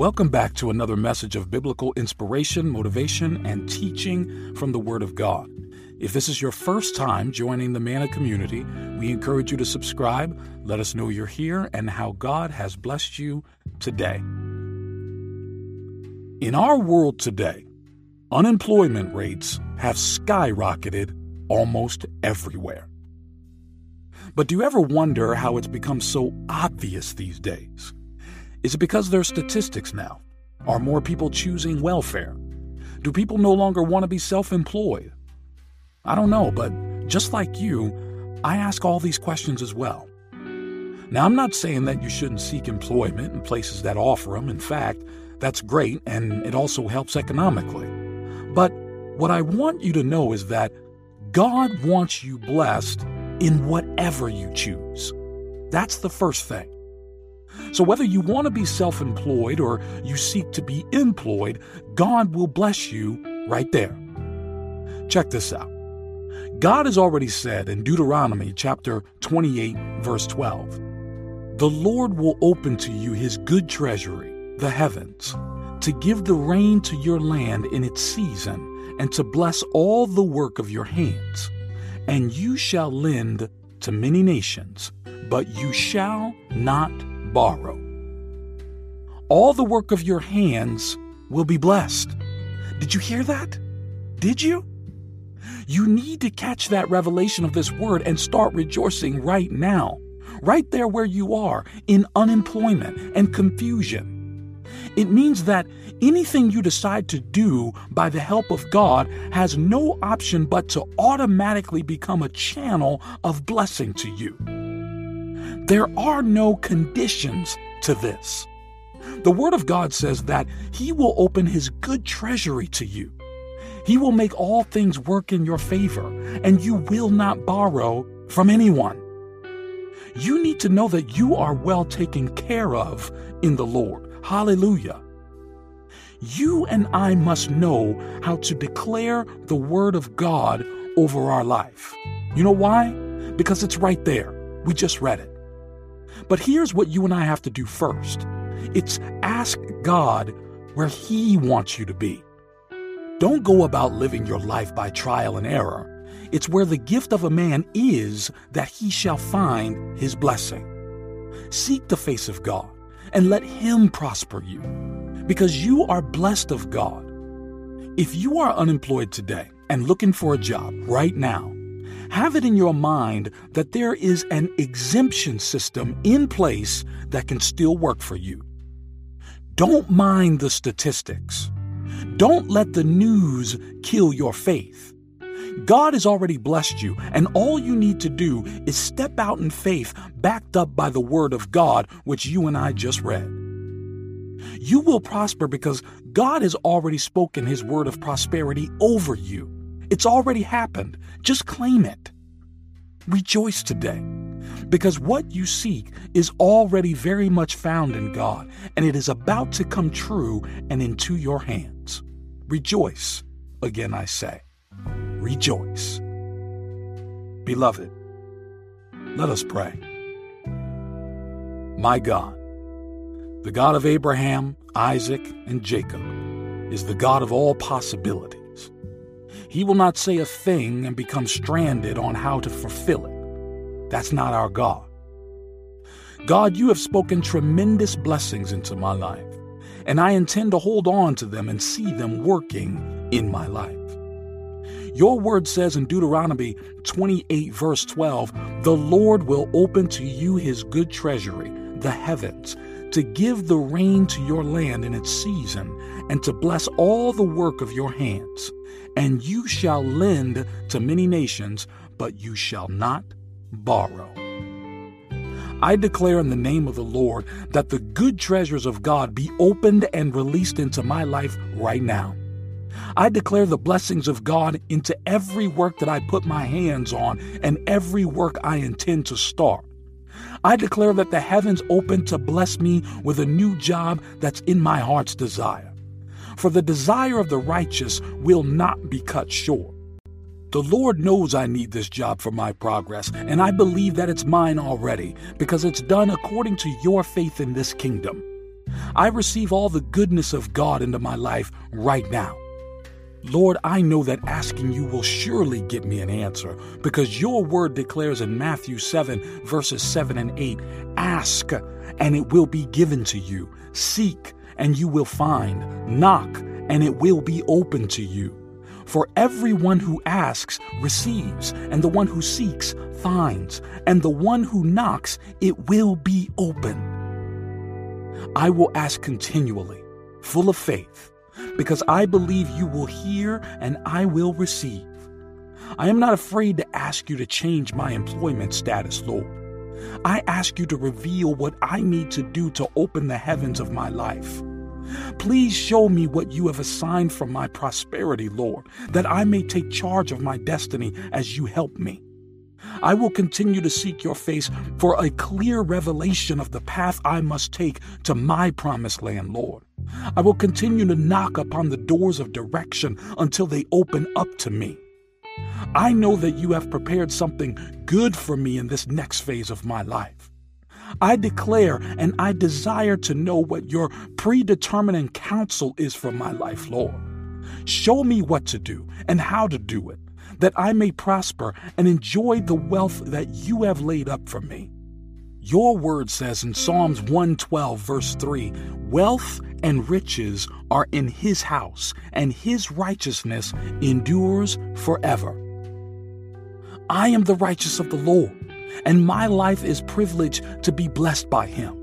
Welcome back to another message of biblical inspiration, motivation, and teaching from the Word of God. If this is your first time joining the Manna community, we encourage you to subscribe. Let us know you're here and how God has blessed you today. In our world today, unemployment rates have skyrocketed almost everywhere. But do you ever wonder how it's become so obvious these days? Is it because there are statistics now? Are more people choosing welfare? Do people no longer want to be self employed? I don't know, but just like you, I ask all these questions as well. Now, I'm not saying that you shouldn't seek employment in places that offer them. In fact, that's great and it also helps economically. But what I want you to know is that God wants you blessed in whatever you choose. That's the first thing. So, whether you want to be self employed or you seek to be employed, God will bless you right there. Check this out. God has already said in Deuteronomy chapter 28, verse 12, The Lord will open to you his good treasury, the heavens, to give the rain to your land in its season, and to bless all the work of your hands. And you shall lend to many nations, but you shall not borrow. All the work of your hands will be blessed. Did you hear that? Did you? You need to catch that revelation of this word and start rejoicing right now, right there where you are, in unemployment and confusion. It means that anything you decide to do by the help of God has no option but to automatically become a channel of blessing to you. There are no conditions to this. The Word of God says that He will open His good treasury to you. He will make all things work in your favor, and you will not borrow from anyone. You need to know that you are well taken care of in the Lord. Hallelujah. You and I must know how to declare the Word of God over our life. You know why? Because it's right there. We just read it. But here's what you and I have to do first it's ask God where He wants you to be. Don't go about living your life by trial and error. It's where the gift of a man is that he shall find his blessing. Seek the face of God and let Him prosper you because you are blessed of God. If you are unemployed today and looking for a job right now, have it in your mind that there is an exemption system in place that can still work for you. Don't mind the statistics. Don't let the news kill your faith. God has already blessed you, and all you need to do is step out in faith backed up by the Word of God, which you and I just read. You will prosper because God has already spoken His word of prosperity over you. It's already happened. Just claim it. Rejoice today because what you seek is already very much found in God, and it is about to come true and into your hands. Rejoice, again I say rejoice. Beloved, let us pray. My God, the God of Abraham, Isaac, and Jacob, is the God of all possibilities. He will not say a thing and become stranded on how to fulfill it. That's not our God. God, you have spoken tremendous blessings into my life, and I intend to hold on to them and see them working in my life. Your word says in Deuteronomy 28, verse 12, the Lord will open to you his good treasury, the heavens, to give the rain to your land in its season, and to bless all the work of your hands. And you shall lend to many nations, but you shall not borrow. I declare in the name of the Lord that the good treasures of God be opened and released into my life right now. I declare the blessings of God into every work that I put my hands on and every work I intend to start. I declare that the heavens open to bless me with a new job that's in my heart's desire. For the desire of the righteous will not be cut short. The Lord knows I need this job for my progress, and I believe that it's mine already because it's done according to your faith in this kingdom. I receive all the goodness of God into my life right now. Lord, I know that asking you will surely get me an answer because your word declares in Matthew 7, verses 7 and 8 Ask, and it will be given to you. Seek, and you will find. Knock, and it will be open to you. For everyone who asks receives, and the one who seeks finds, and the one who knocks, it will be open. I will ask continually, full of faith because I believe you will hear and I will receive. I am not afraid to ask you to change my employment status, Lord. I ask you to reveal what I need to do to open the heavens of my life. Please show me what you have assigned for my prosperity, Lord, that I may take charge of my destiny as you help me. I will continue to seek your face for a clear revelation of the path I must take to my promised land, Lord. I will continue to knock upon the doors of direction until they open up to me. I know that you have prepared something good for me in this next phase of my life. I declare and I desire to know what your predetermined counsel is for my life, Lord. Show me what to do and how to do it, that I may prosper and enjoy the wealth that you have laid up for me. Your word says in Psalms 112, verse 3 Wealth and riches are in his house, and his righteousness endures forever. I am the righteous of the Lord, and my life is privileged to be blessed by him.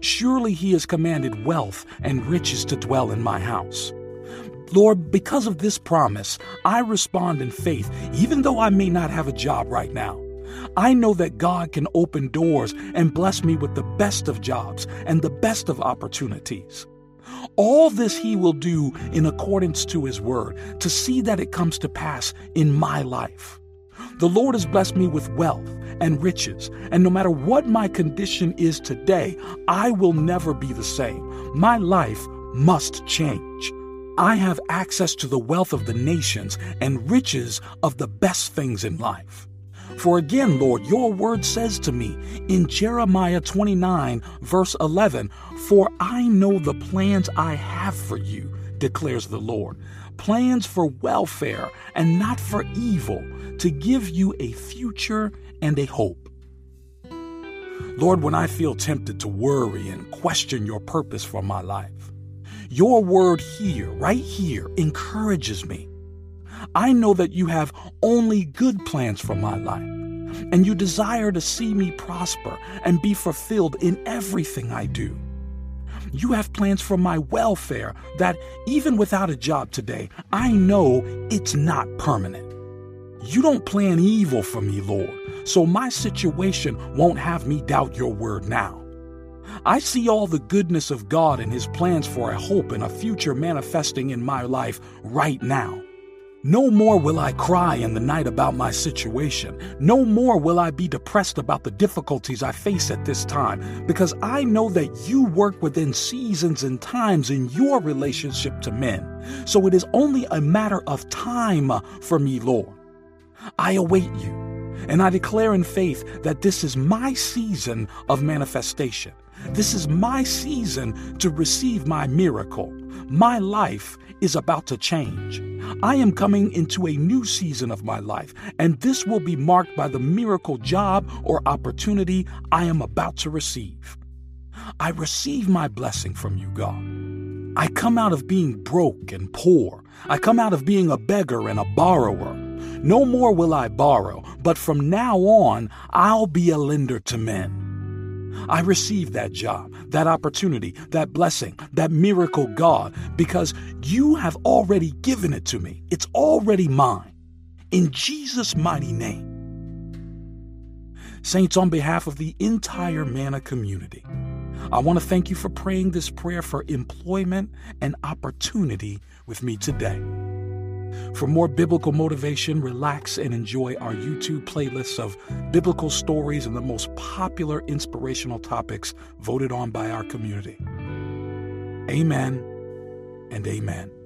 Surely he has commanded wealth and riches to dwell in my house. Lord, because of this promise, I respond in faith, even though I may not have a job right now. I know that God can open doors and bless me with the best of jobs and the best of opportunities. All this He will do in accordance to His word to see that it comes to pass in my life. The Lord has blessed me with wealth and riches, and no matter what my condition is today, I will never be the same. My life must change. I have access to the wealth of the nations and riches of the best things in life. For again, Lord, your word says to me in Jeremiah 29, verse 11, For I know the plans I have for you, declares the Lord plans for welfare and not for evil, to give you a future and a hope. Lord, when I feel tempted to worry and question your purpose for my life, your word here, right here, encourages me I know that you have only good plans for my life, and you desire to see me prosper and be fulfilled in everything I do. You have plans for my welfare that, even without a job today, I know it's not permanent. You don't plan evil for me, Lord, so my situation won't have me doubt your word now. I see all the goodness of God and His plans for a hope and a future manifesting in my life right now. No more will I cry in the night about my situation. No more will I be depressed about the difficulties I face at this time, because I know that you work within seasons and times in your relationship to men. So it is only a matter of time uh, for me, Lord. I await you, and I declare in faith that this is my season of manifestation. This is my season to receive my miracle. My life is about to change. I am coming into a new season of my life, and this will be marked by the miracle job or opportunity I am about to receive. I receive my blessing from you, God. I come out of being broke and poor. I come out of being a beggar and a borrower. No more will I borrow, but from now on, I'll be a lender to men. I received that job, that opportunity, that blessing, that miracle, God, because you have already given it to me. It's already mine. In Jesus' mighty name. Saints, on behalf of the entire MANNA community, I want to thank you for praying this prayer for employment and opportunity with me today. For more biblical motivation, relax and enjoy our YouTube playlists of biblical stories and the most popular inspirational topics voted on by our community. Amen and amen.